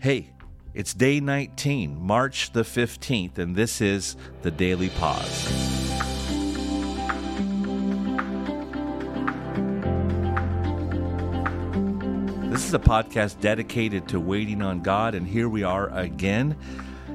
Hey, it's day 19, March the 15th, and this is the Daily Pause. This is a podcast dedicated to waiting on God, and here we are again.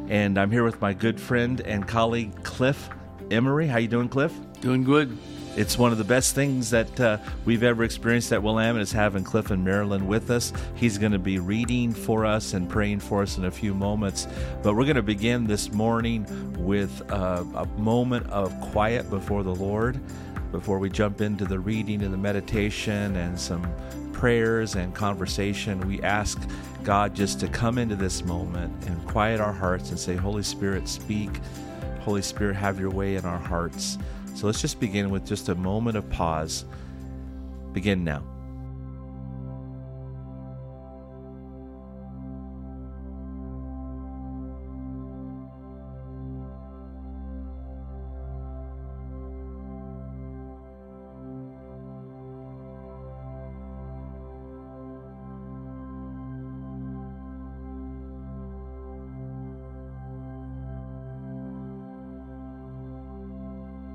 And I'm here with my good friend and colleague Cliff Emery. How you doing, Cliff? Doing good. It's one of the best things that uh, we've ever experienced at Willamette is having Cliff and Marilyn with us. He's going to be reading for us and praying for us in a few moments. But we're going to begin this morning with uh, a moment of quiet before the Lord before we jump into the reading and the meditation and some prayers and conversation. We ask God just to come into this moment and quiet our hearts and say, Holy Spirit, speak. Holy Spirit, have your way in our hearts. So let's just begin with just a moment of pause. Begin now.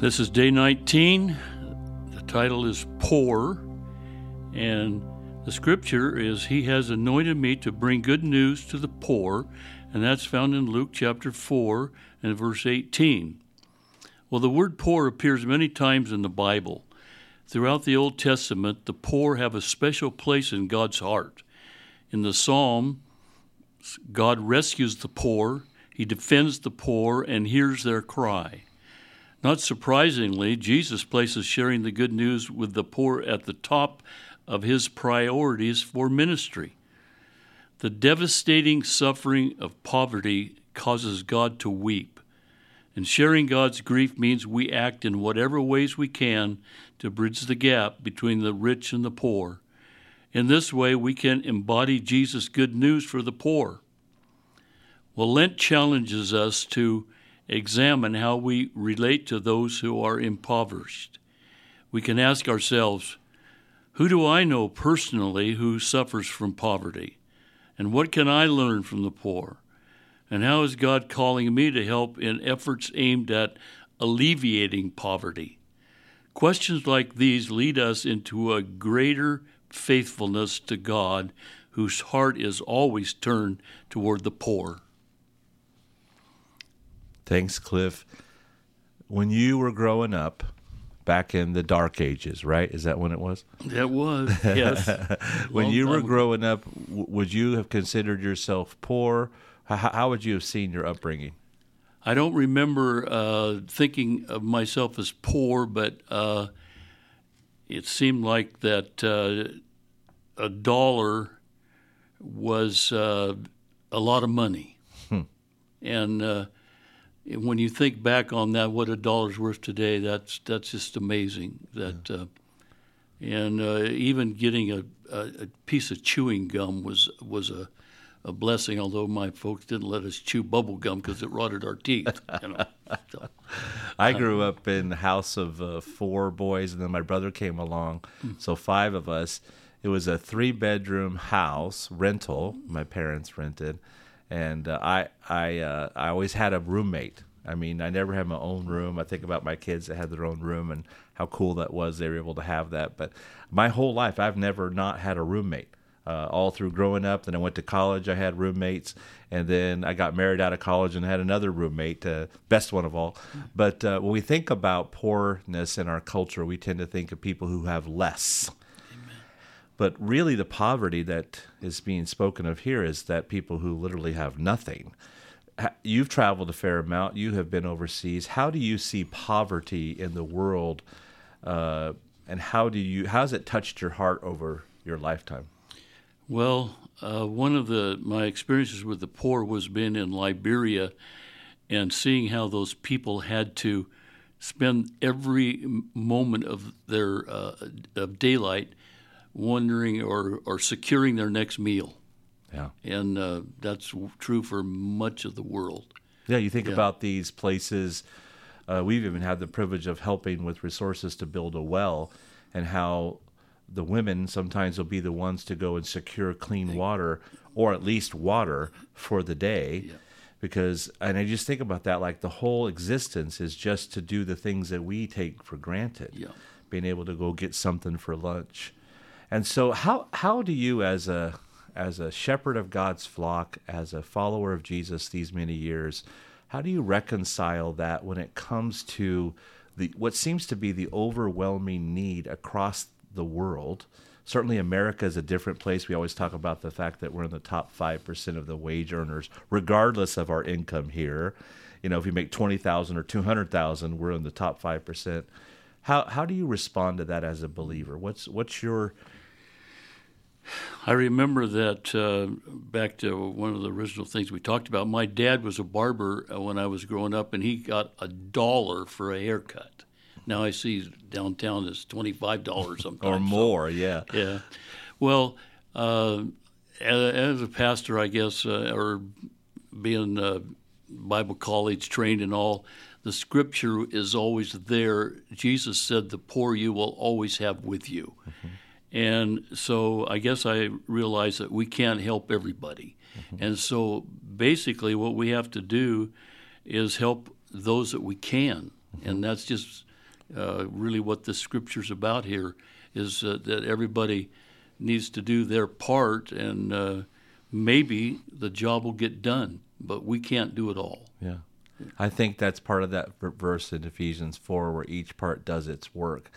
This is day 19. The title is Poor. And the scripture is He has anointed me to bring good news to the poor. And that's found in Luke chapter 4 and verse 18. Well, the word poor appears many times in the Bible. Throughout the Old Testament, the poor have a special place in God's heart. In the Psalm, God rescues the poor, He defends the poor, and hears their cry. Not surprisingly, Jesus places sharing the good news with the poor at the top of his priorities for ministry. The devastating suffering of poverty causes God to weep. And sharing God's grief means we act in whatever ways we can to bridge the gap between the rich and the poor. In this way, we can embody Jesus' good news for the poor. Well, Lent challenges us to examine how we relate to those who are impoverished. We can ask ourselves, who do I know personally who suffers from poverty? And what can I learn from the poor? And how is God calling me to help in efforts aimed at alleviating poverty? Questions like these lead us into a greater faithfulness to God, whose heart is always turned toward the poor. Thanks, Cliff. When you were growing up, back in the dark ages, right? Is that when it was? That was, yes. when Long you were ago. growing up, w- would you have considered yourself poor? How, how would you have seen your upbringing? I don't remember uh, thinking of myself as poor, but uh, it seemed like that uh, a dollar was uh, a lot of money. And uh, when you think back on that, what a dollar's worth today, that's that's just amazing. That uh, and uh, even getting a, a, a piece of chewing gum was was a a blessing. Although my folks didn't let us chew bubble gum because it rotted our teeth. You know? So, I grew up in the house of uh, four boys, and then my brother came along. So five of us. It was a three-bedroom house rental. My parents rented, and uh, I I uh, I always had a roommate. I mean, I never had my own room. I think about my kids that had their own room and how cool that was. They were able to have that. But my whole life, I've never not had a roommate. Uh, all through growing up, then I went to college. I had roommates, and then I got married out of college and had another roommate, uh, best one of all. But uh, when we think about poorness in our culture, we tend to think of people who have less. But really, the poverty that is being spoken of here is that people who literally have nothing. You've traveled a fair amount. You have been overseas. How do you see poverty in the world, uh, and how do you how has it touched your heart over your lifetime? well, uh, one of the my experiences with the poor was being in Liberia and seeing how those people had to spend every moment of their uh, of daylight wondering or, or securing their next meal. Yeah, And uh, that's true for much of the world. yeah. You think Yeah. about these places. Uh, we've even had the privilege of helping with resources to build a well, and how the women sometimes will be the ones to go and secure clean water or at least water for the day. Yeah. Because, and I just think about that like the whole existence is just to do the things that we take for granted. Yeah. Being able to go get something for lunch. And so, how, how do you, as a, as a shepherd of God's flock, as a follower of Jesus these many years, how do you reconcile that when it comes to the what seems to be the overwhelming need across the world? Certainly, America is a different place. We always talk about the fact that we're in the top five percent of the wage earners, regardless of our income here. You know, if you make twenty thousand or two hundred thousand, we're in the top five percent. How how do you respond to that as a believer? What's what's your I remember that uh, back to one of the original things we talked about. My dad was a barber uh, when I was growing up, and he got a dollar for a haircut. Now I see downtown it's twenty five dollars sometimes or more? Yeah, yeah. Well, uh, as, as, a pastor, I guess, uh, or being uh, Bible college trained and all, the scripture is always there. Jesus said, "The poor you will always have with you." Mm-hmm. And so I guess I realized that we can't help everybody. Mm-hmm. And so basically, what we have to do is help those that we can. Mm-hmm. And that's just uh, really what the scripture's about here is uh, that everybody needs to do their part, and uh, maybe the job will get done, but we can't do it all. Yeah. I think that's part of that verse in Ephesians 4 where each part does its work.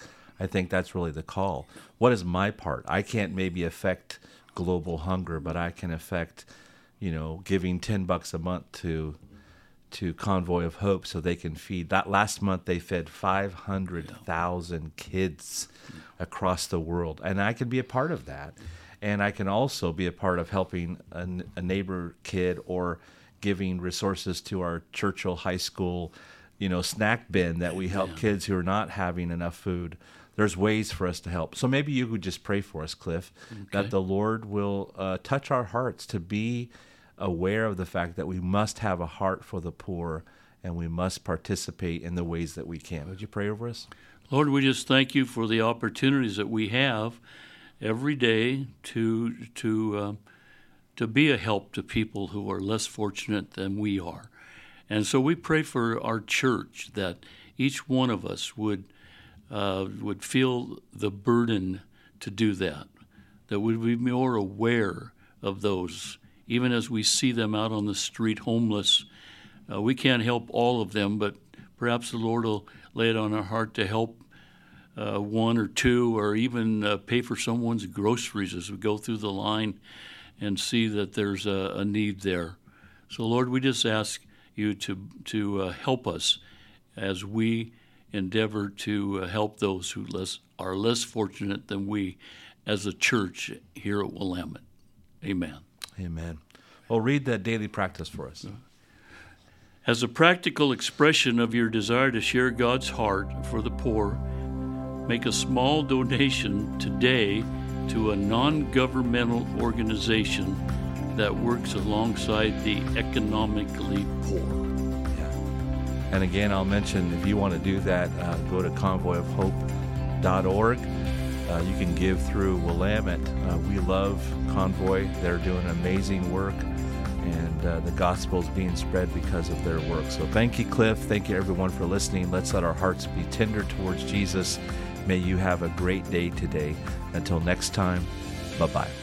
I think that's really the call. What is my part? I can't maybe affect global hunger, but I can affect, you know, giving 10 bucks a month to to Convoy of Hope so they can feed. That last month they fed 500,000 kids across the world, and I can be a part of that. And I can also be a part of helping a, a neighbor kid or giving resources to our Churchill High School, you know, snack bin that we help yeah. kids who are not having enough food there's ways for us to help. So maybe you could just pray for us, Cliff, okay. that the Lord will uh, touch our hearts to be aware of the fact that we must have a heart for the poor and we must participate in the ways that we can. Would you pray over us? Lord, we just thank you for the opportunities that we have every day to to uh, to be a help to people who are less fortunate than we are. And so we pray for our church that each one of us would uh, would feel the burden to do that, that we would be more aware of those, even as we see them out on the street homeless. Uh, we can't help all of them, but perhaps the Lord will lay it on our heart to help uh, one or two, or even uh, pay for someone's groceries as we go through the line and see that there's a, a need there. So, Lord, we just ask you to to uh, help us as we endeavor to uh, help those who less, are less fortunate than we as a church here at Willamette. Amen. Amen. Well, read that daily practice for us. As a practical expression of your desire to share God's heart for the poor, make a small donation today to a non governmental organization that works alongside the economically poor. And again, I'll mention if you want to do that, uh, go to convoyofhope.org. Uh, you can give through Willamette. Uh, we love Convoy. They're doing amazing work, and uh, the gospel is being spread because of their work. So thank you, Cliff. Thank you, everyone, for listening. Let's let our hearts be tender towards Jesus. May you have a great day today. Until next time, bye bye.